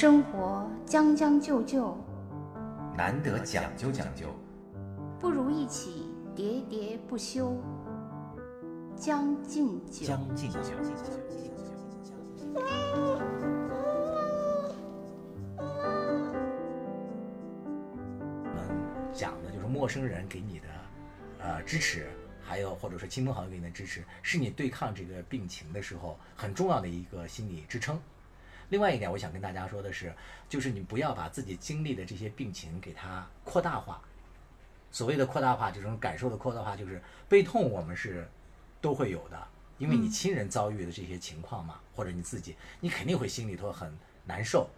生活将将就就，难得讲究讲究，不如一起喋喋不休。将进酒，将进酒。我们讲的就是陌生人给你的呃支持，还有或者说亲朋好友给你的支持，是你对抗这个病情的时候很重要的一个心理支撑。另外一点，我想跟大家说的是，就是你不要把自己经历的这些病情给它扩大化。所谓的扩大化，这种感受的扩大化，就是悲痛，我们是都会有的，因为你亲人遭遇的这些情况嘛，或者你自己，你肯定会心里头很难受。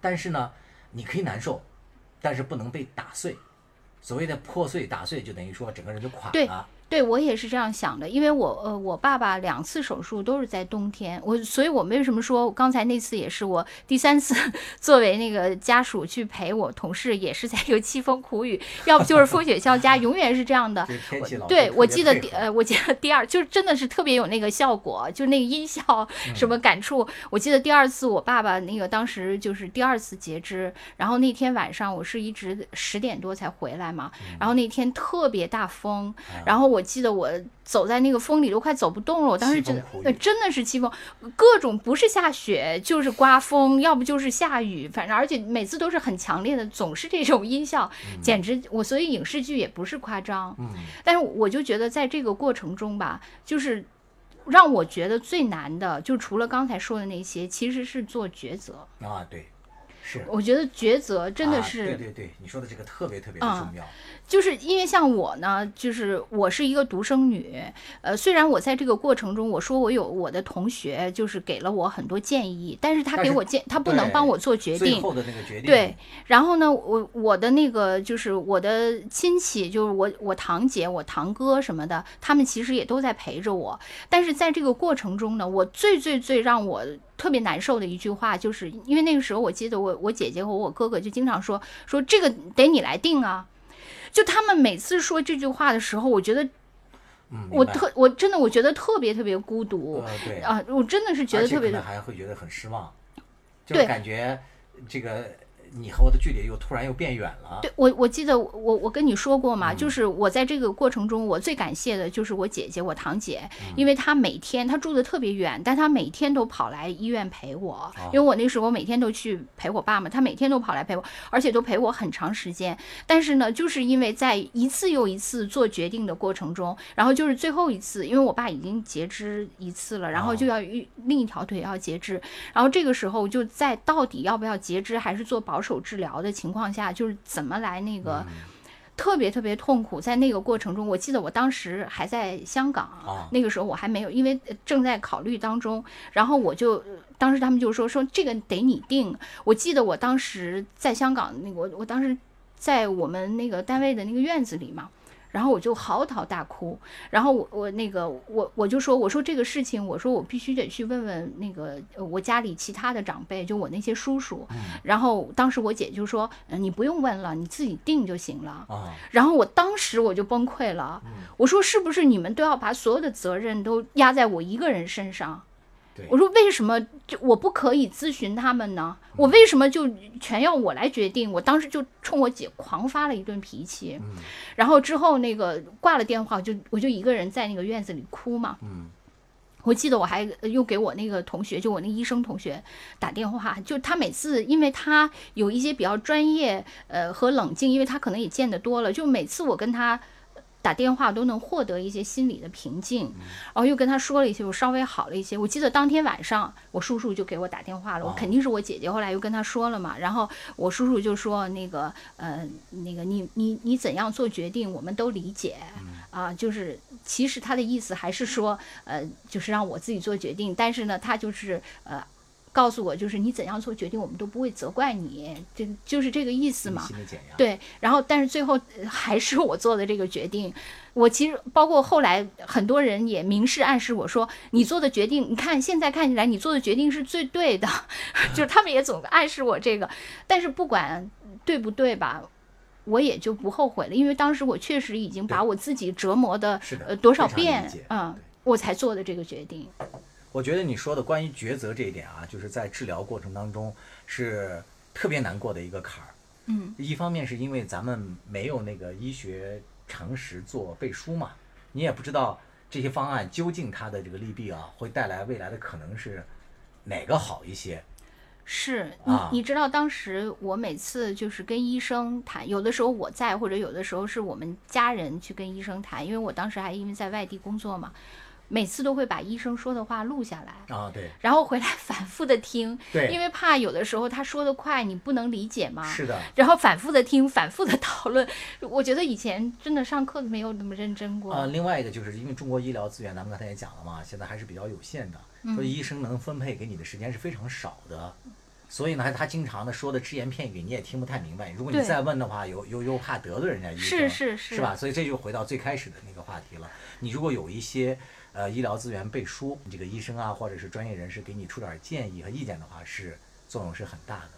但是呢，你可以难受，但是不能被打碎。所谓的破碎、打碎，就等于说整个人就垮了。对我也是这样想的，因为我呃，我爸爸两次手术都是在冬天，我所以，我为什么说刚才那次也是我第三次 作为那个家属去陪我同事，也是在这个凄风苦雨，要不就是风雪交加，永远是这样的。对，我记得第呃，我记得第二就是真的是特别有那个效果，就那个音效什么感触。我记得第二次我爸爸那个当时就是第二次截肢，然后那天晚上我是一直十点多才回来嘛，然后那天特别大风，然后我。我记得我走在那个风里都快走不动了，我当时真的真的是凄风，各种不是下雪就是刮风，要不就是下雨，反正而且每次都是很强烈的，总是这种音效，简直我所以影视剧也不是夸张，嗯，但是我就觉得在这个过程中吧，就是让我觉得最难的，就除了刚才说的那些，其实是做抉择啊，对，是，我觉得抉择真的是，对对对，你说的这个特别特别的重要。就是因为像我呢，就是我是一个独生女，呃，虽然我在这个过程中，我说我有我的同学，就是给了我很多建议，但是他给我建，他不能帮我做决定。最后的那个决定。对，然后呢，我我的那个就是我的亲戚，就是我我堂姐、我堂哥什么的，他们其实也都在陪着我。但是在这个过程中呢，我最最最让我特别难受的一句话，就是因为那个时候我记得我我姐姐和我哥哥就经常说说这个得你来定啊。就他们每次说这句话的时候，我觉得，嗯我特我真的我觉得特别特别孤独，对啊，我真的是觉得特别，还会觉得很失望，就感觉这个。你和我的距离又突然又变远了。对我，我记得我我跟你说过嘛，就是我在这个过程中，我最感谢的就是我姐姐，我堂姐，因为她每天她住的特别远，但她每天都跑来医院陪我，因为我那时候每天都去陪我爸嘛，她每天都跑来陪我，而且都陪我很长时间。但是呢，就是因为在一次又一次做决定的过程中，然后就是最后一次，因为我爸已经截肢一次了，然后就要另一条腿要截肢，然后这个时候就在到底要不要截肢还是做保。手治疗的情况下，就是怎么来那个特别特别痛苦。在那个过程中，我记得我当时还在香港，那个时候我还没有，因为正在考虑当中。然后我就当时他们就说说这个得你定。我记得我当时在香港，那个我我当时在我们那个单位的那个院子里嘛。然后我就嚎啕大哭，然后我我那个我我就说我说这个事情我说我必须得去问问那个我家里其他的长辈，就我那些叔叔。然后当时我姐就说，嗯，你不用问了，你自己定就行了。然后我当时我就崩溃了，我说是不是你们都要把所有的责任都压在我一个人身上？我说为什么就我不可以咨询他们呢？我为什么就全要我来决定？我当时就冲我姐狂发了一顿脾气，然后之后那个挂了电话，就我就一个人在那个院子里哭嘛。我记得我还又给我那个同学，就我那医生同学打电话，就他每次因为他有一些比较专业呃和冷静，因为他可能也见得多了，就每次我跟他。打电话都能获得一些心理的平静，然后又跟他说了一些，我稍微好了一些。我记得当天晚上，我叔叔就给我打电话了，我肯定是我姐姐。后来又跟他说了嘛，然后我叔叔就说那个，呃，那个你你你怎样做决定，我们都理解啊。就是其实他的意思还是说，呃，就是让我自己做决定，但是呢，他就是呃。告诉我，就是你怎样做决定，我们都不会责怪你，就就是这个意思嘛。对，然后但是最后还是我做的这个决定。我其实包括后来很多人也明示暗示我说，你做的决定，你看现在看起来你做的决定是最对的，就是他们也总暗示我这个。但是不管对不对吧，我也就不后悔了，因为当时我确实已经把我自己折磨的呃多少遍，嗯，我才做的这个决定。我觉得你说的关于抉择这一点啊，就是在治疗过程当中是特别难过的一个坎儿。嗯，一方面是因为咱们没有那个医学常识做背书嘛，你也不知道这些方案究竟它的这个利弊啊，会带来未来的可能是哪个好一些。是你啊你知道当时我每次就是跟医生谈，有的时候我在，或者有的时候是我们家人去跟医生谈，因为我当时还因为在外地工作嘛，每次都会把医生说的话录下来。啊，对，然后回来反复的听，对因为怕有的时候他说的快，你不能理解嘛。是的，然后反复的听，反复的讨论。我觉得以前真的上课没有那么认真过。呃，另外一个就是因为中国医疗资源，咱们刚才也讲了嘛，现在还是比较有限的，所以医生能分配给你的时间是非常少的。所以呢，他经常的说的只言片语，你也听不太明白。如果你再问的话，又又又怕得罪人家医生，是是是是吧？所以这就回到最开始的那个话题了。你如果有一些呃医疗资源背书，这个医生啊或者是专业人士给你出点建议和意见的话，是作用是很大的。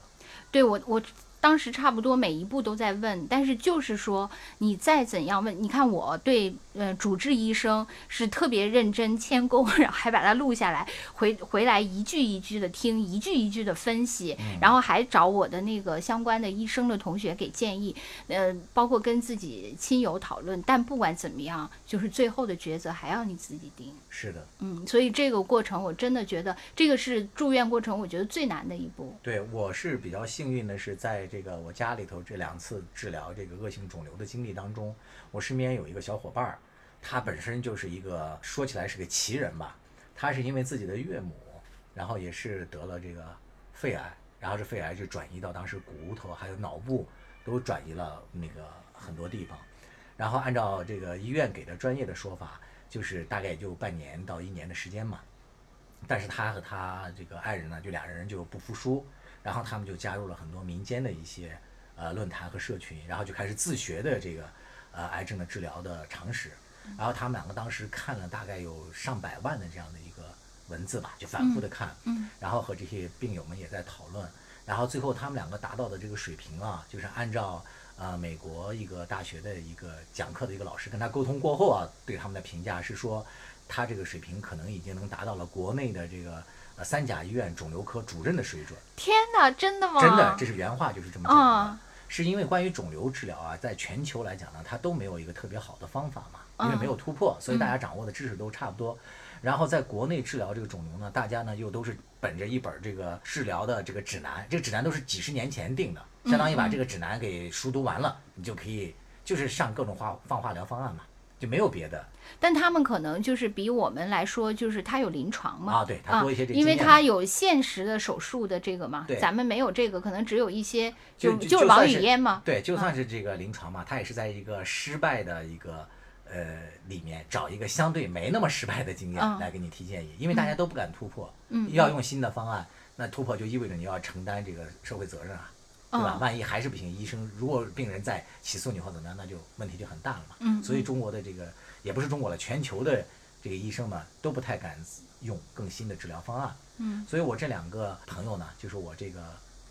对我我当时差不多每一步都在问，但是就是说你再怎样问，你看我对呃主治医生是特别认真谦恭，然后还把它录下来，回回来一句一句的听，一句一句的分析，然后还找我的那个相关的医生的同学给建议，呃，包括跟自己亲友讨论。但不管怎么样，就是最后的抉择还要你自己定。是的，嗯，所以这个过程我真的觉得这个是住院过程，我觉得最难的一步。对我是比较幸运的是，在这个我家里头这两次治疗这个恶性肿瘤的经历当中，我身边有一个小伙伴儿，他本身就是一个说起来是个奇人吧，他是因为自己的岳母，然后也是得了这个肺癌，然后这肺癌就转移到当时骨头还有脑部都转移了那个很多地方，然后按照这个医院给的专业的说法，就是大概也就半年到一年的时间嘛。但是他和他这个爱人呢，就俩人就不服输，然后他们就加入了很多民间的一些呃论坛和社群，然后就开始自学的这个呃癌症的治疗的常识。然后他们两个当时看了大概有上百万的这样的一个文字吧，就反复的看，嗯然后和这些病友们也在讨论，然后最后他们两个达到的这个水平啊，就是按照呃美国一个大学的一个讲课的一个老师跟他沟通过后啊，对他们的评价是说，他这个水平可能已经能达到了国内的这个呃三甲医院肿瘤科主任的水准。天哪，真的吗？真的，这是原话，就是这么讲的。啊是因为关于肿瘤治疗啊，在全球来讲呢，它都没有一个特别好的方法嘛，因为没有突破，所以大家掌握的知识都差不多。然后在国内治疗这个肿瘤呢，大家呢又都是本着一本这个治疗的这个指南，这个指南都是几十年前定的，相当于把这个指南给熟读完了，你就可以就是上各种化放化疗方案嘛，就没有别的。但他们可能就是比我们来说，就是他有临床嘛，啊对他多一些这个因为他有现实的手术的这个嘛对，咱们没有这个，可能只有一些就就是王语嫣嘛，对，就算是这个临床嘛，他也是在一个失败的一个呃里面找一个相对没那么失败的经验嗯来给你提建议，因为大家都不敢突破，嗯要用新的方案，那突破就意味着你要承担这个社会责任啊，对吧？嗯万一还是不行，医生如果病人再起诉你或怎么样，那就问题就很大了嘛。嗯所以中国的这个也不是中国了，全球的这个医生嘛都不太敢用更新的治疗方案。嗯所以我这两个朋友呢，就是我这个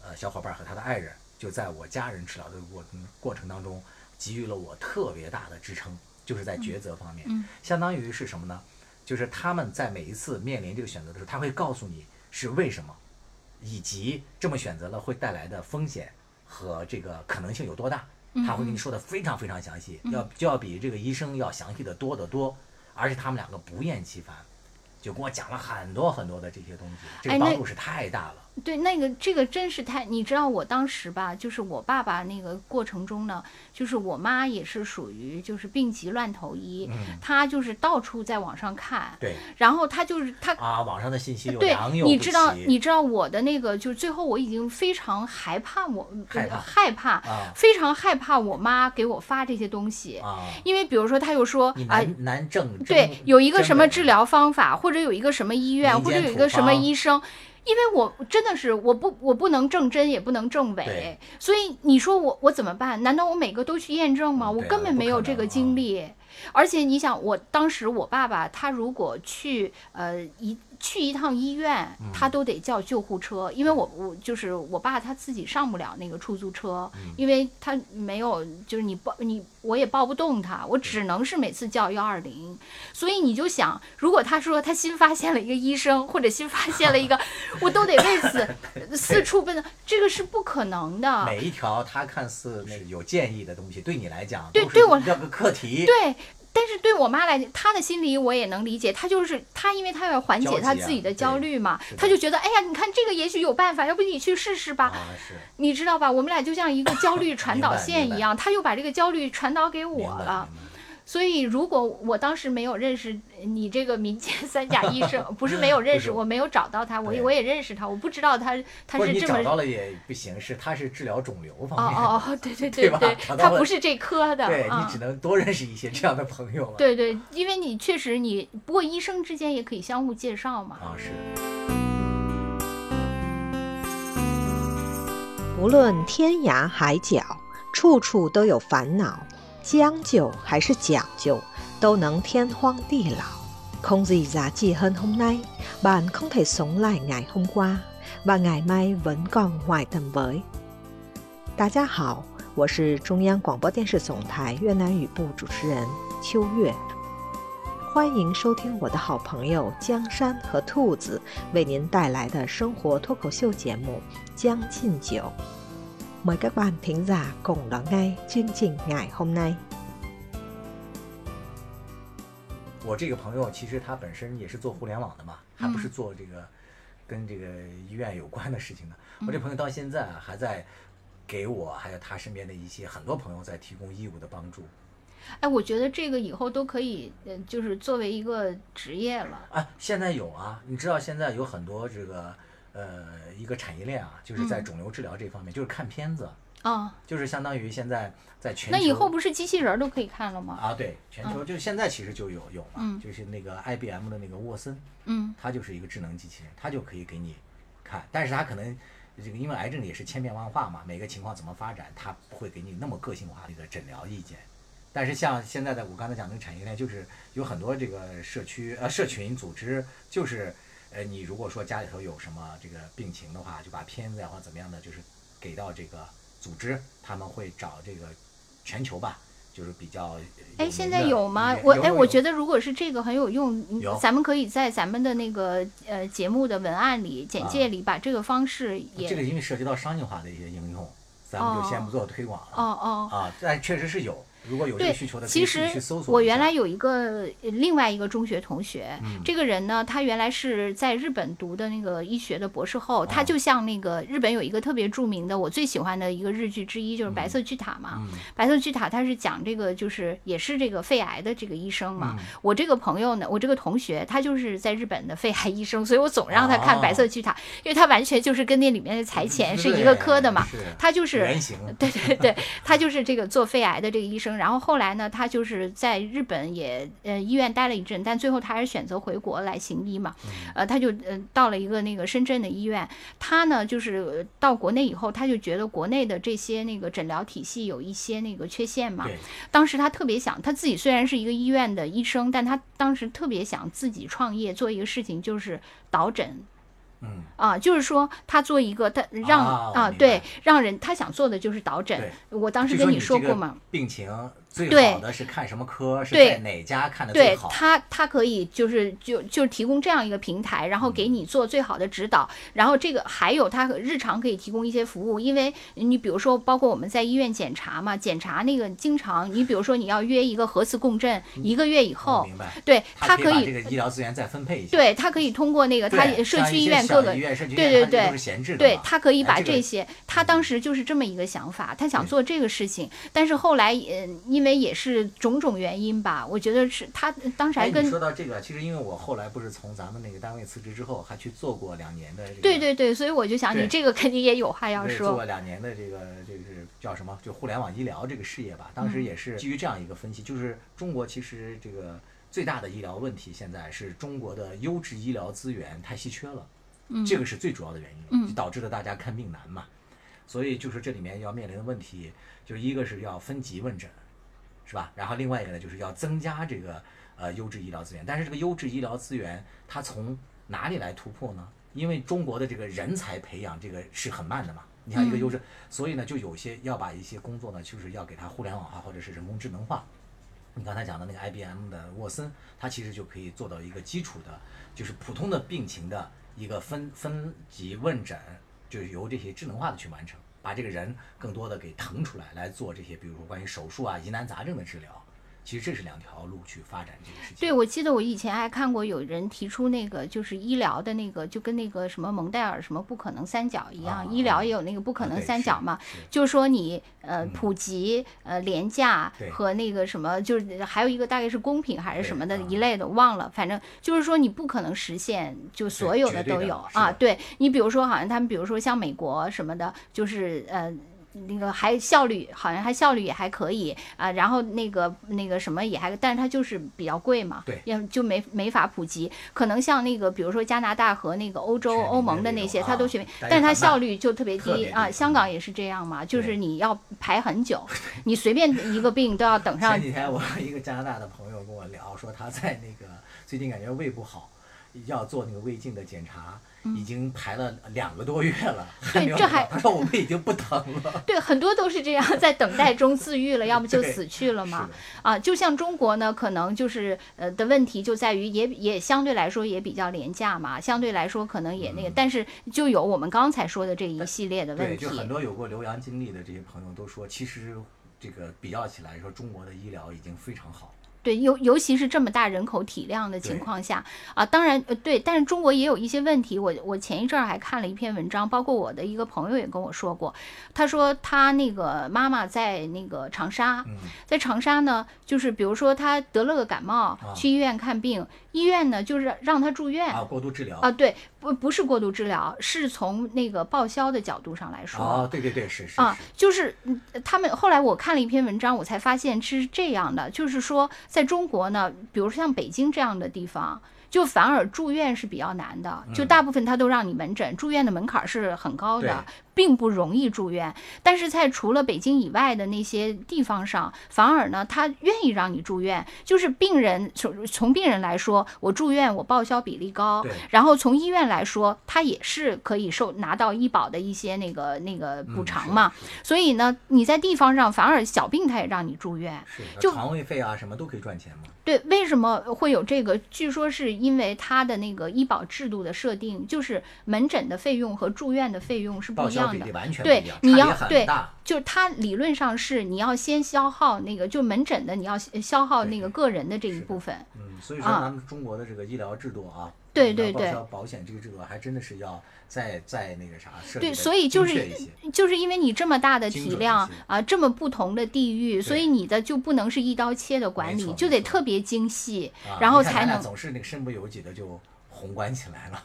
呃小伙伴和他的爱人，就在我家人治疗的过程过程当中，给予了我特别大的支撑，就是在抉择方面，嗯相当于是什么呢？就是他们在每一次面临这个选择的时候，他会告诉你是为什么，以及这么选择了会带来的风险和这个可能性有多大，他会跟你说的非常非常详细，要就要比这个医生要详细的多得多，而且他们两个不厌其烦，就跟我讲了很多很多的这些东西，这个帮助是太大了。对，那个这个真是太，你知道我当时吧，就是我爸爸那个过程中呢，就是我妈也是属于就是病急乱投医，嗯她就是到处在网上看，对然后她就是她啊，网上的信息又对良，莠不你知道，你知道我的那个，就是最后我已经非常害怕我，害怕害怕，啊非常害怕我妈给我发这些东西，啊，因为比如说她又说你啊。难难证对，有一个什么治疗方法，或者有一个什么医院，或者有一个什么医生，因为我真的是我不我不能证真，也不能证伪，所以你说我我怎么办？难道我每个都去验证吗？我根本没有这个能啊精力。而且你想，我当时我爸爸他如果去呃一去一趟医院，他都得叫救护车，因为我我就是我爸他自己上不了那个出租车，因为他没有就是你抱你我也抱不动他，我只能是每次叫幺二零。所以你就想，如果他说他新发现了一个医生，或者新发现了一个，我都得为此 四处奔，这个是不可能的。每一条他看似那有建议的东西，对你来讲，对对我这个课题，对。但是对我妈来讲，她的心理我也能理解，她就是她，因为她要缓解她自己的焦虑嘛，她就觉得，哎呀，你看这个也许有办法，要不你去试试吧，你知道吧？我们俩就像一个焦虑传导 线一样，她又把这个焦虑传导给我了。所以，如果我当时没有认识你这个民间 三甲医生，不是没有认识，我没有找到他，我我也认识他，我不知道他他是这么。找到了也不行，是他是治疗肿瘤方面。哦哦，对对对对，他不是这科的。对你只能多认识一些这样的朋友了。对对，因为你确实你，不过医生之间也可以相互介绍嘛。啊是。无论天涯海角，处处都有烦恼。将就还是讲究，都能天荒地老。空自杂志很 hôm nay, bạn không thể sống lại ngày hôm qua, và ngày mai vẫn còn ngoài tầm với。大家好，我是中央广播电视总台越南语部主持人秋月，欢迎收听我的好朋友江山和兔子为您带来的生活脱口秀节目《将进酒》。Mời các bạn thính giả cùng đón nghe chương trình ngày hôm nay。我这个朋友其实他本身也是做互联网的嘛，还不是做这个跟这个医院有关的事情的。我这朋友到现在还在给我还有他身边的一些很多朋友在提供义务的帮助。哎，我觉得这个以后都可以，呃，就是作为一个职业了。啊，现在有啊，你知道现在有很多这个。呃，一个产业链啊，就是在肿瘤治疗这方面，就是看片子啊，就是相当于现在在全球。那以后不是机器人都可以看了吗？啊，对，全球就是现在其实就有有了，就是那个 IBM 的那个沃森，嗯，它就是一个智能机器人，它就可以给你看，但是它可能这个因为癌症也是千变万化嘛，每个情况怎么发展，它不会给你那么个性化的一个诊疗意见。但是像现在的我刚才讲那个产业链，就是有很多这个社区呃社群组织就是。呃，你如果说家里头有什么这个病情的话，就把片子呀或怎么样的，就是给到这个组织，他们会找这个全球吧，就是比较。哎，现在有吗？我哎，我觉得如果是这个很有用，咱们可以在咱们的那个呃节目的文案里、简介里把这个方式也。这个因为涉及到商业化的一些应用，咱们就先不做推广了。哦哦。啊，但确实是有。如果有这个需求的，其实我原来有一个另外一个中学同学，这个人呢，他原来是在日本读的那个医学的博士后，他就像那个日本有一个特别著名的，我最喜欢的一个日剧之一就是《白色巨塔》嘛，《白色巨塔》他是讲这个就是也是这个肺癌的这个医生嘛。我这个朋友呢，我这个同学他就是在日本的肺癌医生，所以我总让他看《白色巨塔》，因为他完全就是跟那里面的财前是一个科的嘛，他就是 对对对，他就是这个做肺癌的这个医生。然后后来呢，他就是在日本也呃医院待了一阵，但最后他还是选择回国来行医嘛。呃，他就呃到了一个那个深圳的医院。他呢就是到国内以后，他就觉得国内的这些那个诊疗体系有一些那个缺陷嘛。当时他特别想，他自己虽然是一个医院的医生，但他当时特别想自己创业做一个事情，就是导诊。嗯啊，就是说他做一个，他让啊，对，让人他想做的就是导诊。我当时跟你说过嘛，病情。最好的是看什么科？是在哪家看的最好？对他，他可以就是就就提供这样一个平台，然后给你做最好的指导。然后这个还有他日常可以提供一些服务，因为你比如说，包括我们在医院检查嘛，检查那个经常，你比如说你要约一个核磁共振，一个月以后，明白？对他可以这个医疗资源再分配一下。对他可以通过那个他社区医院各个对对对，对他可以把这些，他当时就是这么一个想法，他想做这个事情，但是后来呃，因为也是。种种原因吧，我觉得是他当时还跟你说到这个，其实因为我后来不是从咱们那个单位辞职之后，还去做过两年的。对对对，所以我就想你这个肯定也有话要说。做过两年的这个，这个是叫什么？就互联网医疗这个事业吧。当时也是基于这样一个分析，就是中国其实这个最大的医疗问题，现在是中国的优质医疗资源太稀缺了，嗯这个是最主要的原因，导致了大家看病难嘛。所以就是这里面要面临的问题，就是一个是要分级问诊。是吧？然后另外一个呢，就是要增加这个呃优质医疗资源。但是这个优质医疗资源它从哪里来突破呢？因为中国的这个人才培养这个是很慢的嘛。你像一个优质，所以呢，就有些要把一些工作呢，就是要给它互联网化或者是人工智能化。你刚才讲的那个 IBM 的沃森，它其实就可以做到一个基础的，就是普通的病情的一个分分级问诊，就是由这些智能化的去完成，把这个人更多的给腾出来来做这些，比如说关于手术啊、疑难杂症的治疗。其实这是两条路去发展这个事情。对，我记得我以前还看过有人提出那个，就是医疗的那个，就跟那个什么蒙代尔什么不可能三角一样，医疗也有那个不可能三角嘛，就是说你呃普及呃廉价和那个什么，就是还有一个大概是公平还是什么的一类的，忘了，反正就是说你不可能实现就所有的都有啊。对你比如说好像他们比如说像美国什么的，就是呃。那个还效率好像还效率也还可以啊，然后那个那个什么也还，但是它就是比较贵嘛，对，要就没没法普及。可能像那个比如说加拿大和那个欧洲欧盟的那些，它都学，但是它效率就特别低啊。香港也是这样嘛，就是你要排很久，你随便一个病都要等上。前几天我一个加拿大的朋友跟我聊说，他在那个最近感觉胃不好，要做那个胃镜的检查。已经排了两个多月了，对，这还他说我们已经不疼了。对，很多都是这样，在等待中自愈了，要么就死去了嘛。啊，就像中国呢，可能就是呃的问题就在于也也相对来说也比较廉价嘛，相对来说可能也那个，但是就有我们刚才说的这一系列的问题。对，就很多有过留洋经历的这些朋友都说，其实这个比较起来说，中国的医疗已经非常好。对，尤尤其是这么大人口体量的情况下啊，当然呃对，但是中国也有一些问题。我我前一阵儿还看了一篇文章，包括我的一个朋友也跟我说过，他说他那个妈妈在那个长沙，在长沙呢，就是比如说他得了个感冒，去医院看病，医院呢就是让他住院啊，过度治疗啊，对，不不是过度治疗，是从那个报销的角度上来说啊，对对对，是是啊，就是他们后来我看了一篇文章，我才发现是这样的，就是说。在中国呢，比如说像北京这样的地方。就反而住院是比较难的，就大部分他都让你门诊，住院的门槛是很高的，并不容易住院。但是在除了北京以外的那些地方上，反而呢，他愿意让你住院。就是病人从从病人来说，我住院我报销比例高，然后从医院来说，他也是可以受拿到医保的一些那个那个补偿嘛。所以呢，你在地方上反而小病他也让你住院，就床位费啊什么都可以赚钱嘛。对，为什么会有这个？据说是因为他的那个医保制度的设定，就是门诊的费用和住院的费用是不一样的。对，你要对，就是他理论上是你要先消耗那个，就门诊的你要消耗那个个人的这一部分。嗯，所以说咱们中国的这个医疗制度啊，对对对，报销保险这个制度还真的是要。再再那个啥，对，所以就是就是因为你这么大的体量啊，这么不同的地域，所以你的就不能是一刀切的管理，就得特别精细，然后才能总是那个身不由己的就宏观起来了。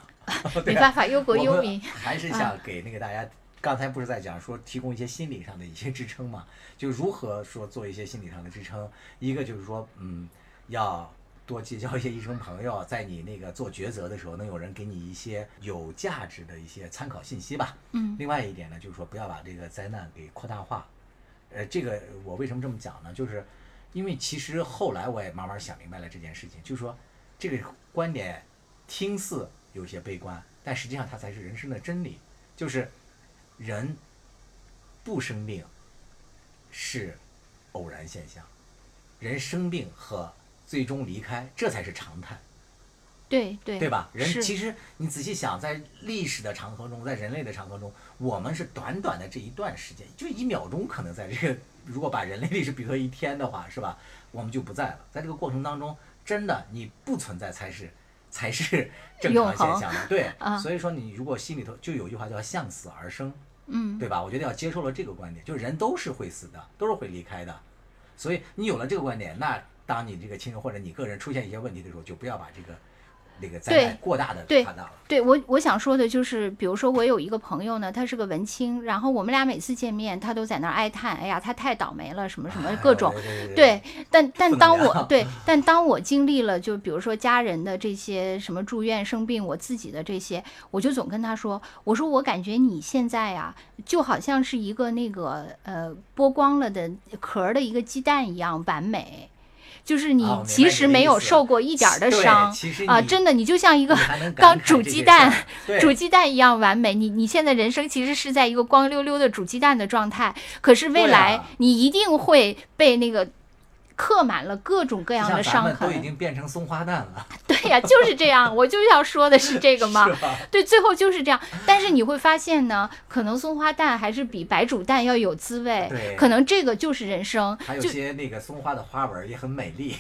没办法，忧国忧民。还是想给那个大家，刚才不是在讲说提供一些心理上的一些支撑嘛？就如何说做一些心理上的支撑？一个就是说，嗯，要。多结交一些医生朋友，在你那个做抉择的时候，能有人给你一些有价值的一些参考信息吧。嗯。另外一点呢，就是说不要把这个灾难给扩大化。呃，这个我为什么这么讲呢？就是因为其实后来我也慢慢想明白了这件事情，就是说这个观点听似有些悲观，但实际上它才是人生的真理。就是人不生病是偶然现象，人生病和最终离开，这才是常态。对对，对吧？人其实你仔细想，在历史的长河中，在人类的长河中，我们是短短的这一段时间，就一秒钟，可能在这个如果把人类历史比作一天的话，是吧？我们就不在了。在这个过程当中，真的你不存在才是才是正常现象的。对，所以说你如果心里头就有一句话叫“向死而生”，嗯，对吧？我觉得要接受了这个观点，就人都是会死的，都是会离开的。所以你有了这个观点，那。当你这个亲人或者你个人出现一些问题的时候，就不要把这个那个灾难过大的对看到了。对我我想说的就是，比如说我有一个朋友呢，他是个文青，然后我们俩每次见面，他都在那儿哀叹，哎呀，他太倒霉了，什么什么各种。哎对对对，但但当我对，但当我经历了，就比如说家人的这些什么住院生病，我自己的这些，我就总跟他说，我说我感觉你现在呀、就好像是一个那个呃剥光了的壳儿的一个鸡蛋一样完美。就是你其实没有受过一点儿的伤啊，真的，你就像一个 刚煮鸡蛋煮鸡蛋一样完美。你你现在人生其实是在一个光溜溜的煮鸡蛋的状态，可是未来啊你一定会被那个刻满了各种各样的伤痕都已。经变成松花蛋了，对呀、就是这样，我就是要说的是这个嘛。对，最后就是这样。但是你会发现呢，可能松花蛋还是比白煮蛋要有滋味对。可能这个就是人生。还有些那个松花的花纹也很美丽。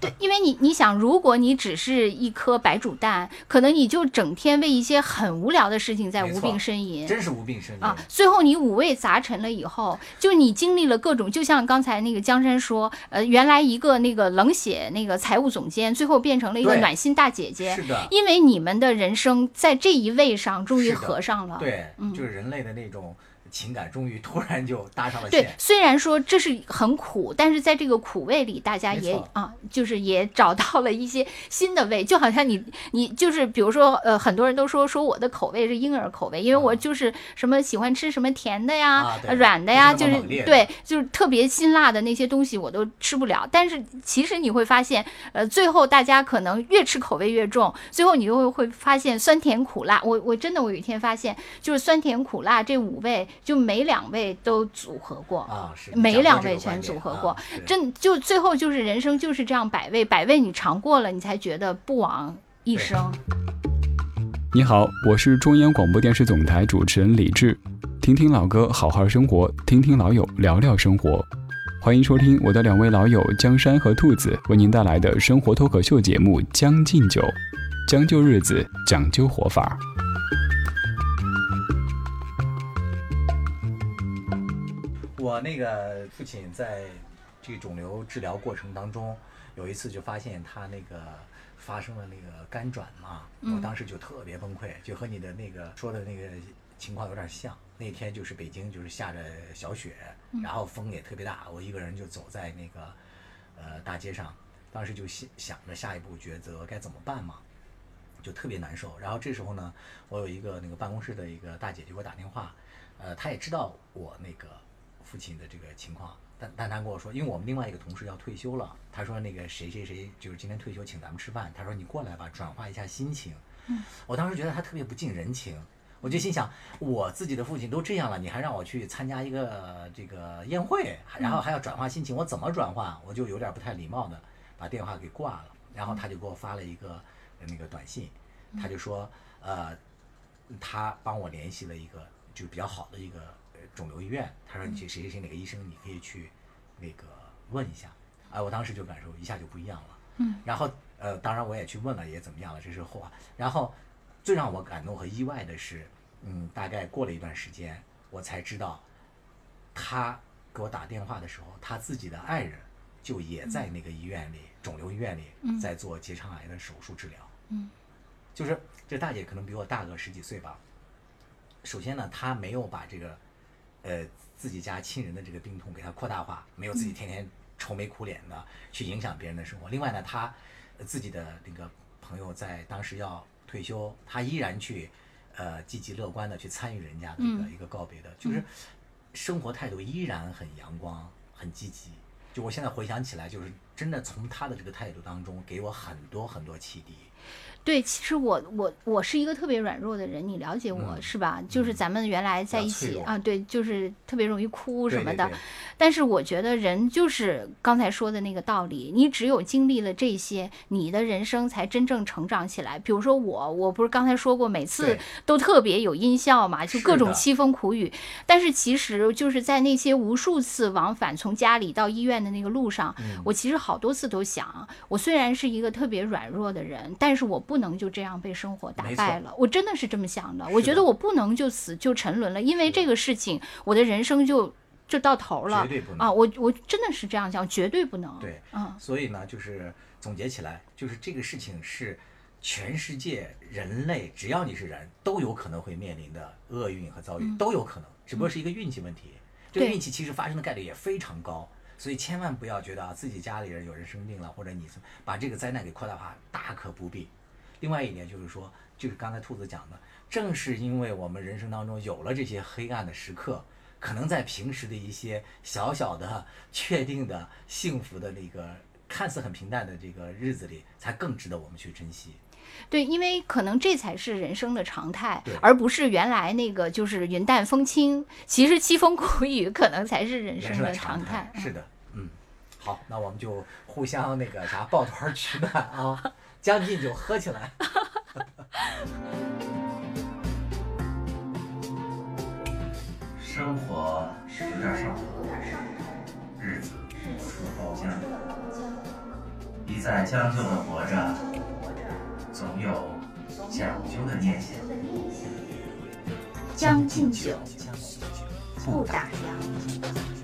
对，因为你你想，如果你只是一颗白煮蛋，可能你就整天为一些很无聊的事情在无病呻吟。真是无病呻吟啊，最后你五味杂陈了以后，就你经历了各种，就像刚才那个江山说，呃，原来一个那个冷血那个财务总监，最后变成了一个暖心大姐姐是，的，因为你们的人生在这一位上终于合上了。对，嗯就是人类的那种情感，终于突然就搭上了对，。虽然说这是很苦，但是在这个苦味里，大家也啊，就是也找到了一些新的味，就好像你你就是比如说呃，很多人都说说我的口味是婴儿口味，因为我啊就是什么喜欢吃什么甜的呀、软的呀，就是对，就是特别辛辣的那些东西我都吃不了。但是其实你会发现，呃，最后大家可能越吃口味越重，最后你就会会发现酸甜苦辣。我我真的我有一天发现，就是酸甜苦辣这五味，就每两位都组合过。啊，是每两位全组合过，是真就最后就是人生就是这样百味，百味你尝过了，你才觉得不枉一生。你好，我是中央广播电视总台主持人李志。听听老歌，好好生活；听听老友，聊聊生活。欢迎收听我的两位老友江山和兔子为您带来的生活脱口秀节目《将进酒》，将就日子，讲究活法。我那个父亲在这个肿瘤治疗过程当中，有一次就发现他那个发生了那个肝转嘛，我当时就特别崩溃，就和你的那个说的那个情况有点像。那天就是北京就是下着小雪，然后风也特别大，我一个人就走在那个呃大街上，当时就想想着下一步抉择该怎么办嘛。就特别难受。然后这时候呢，我有一个那个办公室的一个大姐就给我打电话，呃，她也知道我那个父亲的这个情况，但但他跟我说，因为我们另外一个同事要退休了，他说那个谁谁谁就是今天退休，请咱们吃饭。他说你过来吧，转化一下心情。嗯，我当时觉得他特别不近人情。我就心想，我自己的父亲都这样了，你还让我去参加一个这个宴会，然后还要转化心情，我怎么转化？我就有点不太礼貌的把电话给挂了。然后他就给我发了一个呃那个短信，他就说，呃，他帮我联系了一个就比较好的一个呃肿瘤医院，他说你去谁谁谁哪个医生，你可以去那个问一下。哎，我当时就感受一下就不一样了。嗯，然后呃，当然我也去问了，也怎么样了，这是后话。然后最让我感动和意外的是，嗯，大概过了一段时间，我才知道，他给我打电话的时候，他自己的爱人就也在那个医院里，肿瘤医院里，在做结肠癌的手术治疗。嗯，就是这大姐可能比我大个十几岁吧。首先呢，她没有把这个，呃，自己家亲人的这个病痛给他扩大化，没有自己天天愁眉苦脸的去影响别人的生活。另外呢，她呃自己的那个朋友在当时要退休，他依然去，呃，积极乐观的去参与人家的一个、一个告别的，就是生活态度依然很阳光、很积极。就我现在回想起来，就是真的从他的这个态度当中，给我很多很多启迪。对，其实我我我是一个特别软弱的人，你了解我、嗯是吧？就是咱们原来在一起啊，对，就是特别容易哭什么的。对对对但是我觉得人就是刚才说的那个道理，你只有经历了这些，你的人生才真正成长起来。比如说我，我不是刚才说过，每次都特别有音效嘛，就各种凄风苦雨。但是其实就是在那些无数次往返从家里到医院的那个路上，嗯我其实好多次都想，我虽然是一个特别软弱的人，但是我不能就这样被生活打败了。我真的是这么想的，我觉得我不能就死就沉沦了，因为这个事情，我的人生就就到头了绝对不能啊！我我真的是这样想，绝对不能。对，嗯所以呢，就是总结起来，就是这个事情是全世界人类只要你是人都有可能会面临的厄运和遭遇嗯都有可能，只不过是一个运气问题。这个运气其实发生的概率也非常高，所以千万不要觉得啊自己家里人有人生病了，或者你把这个灾难给扩大化，大可不必。另外一点就是说，就是刚才兔子讲的，正是因为我们人生当中有了这些黑暗的时刻，可能在平时的一些小小的、确定的、幸福的那个看似很平淡的这个日子里，才更值得我们去珍惜。对，因为可能这才是人生的常态，而不是原来那个就是云淡风轻。其实凄风苦雨可能才是人生的常态。是的，嗯，好，那我们就互相那个啥抱团取暖啊，将进酒喝起来。生活有点上头，日子出了包浆，一再将就的活着，总有讲究的念想。将进酒，将进酒，不打烊。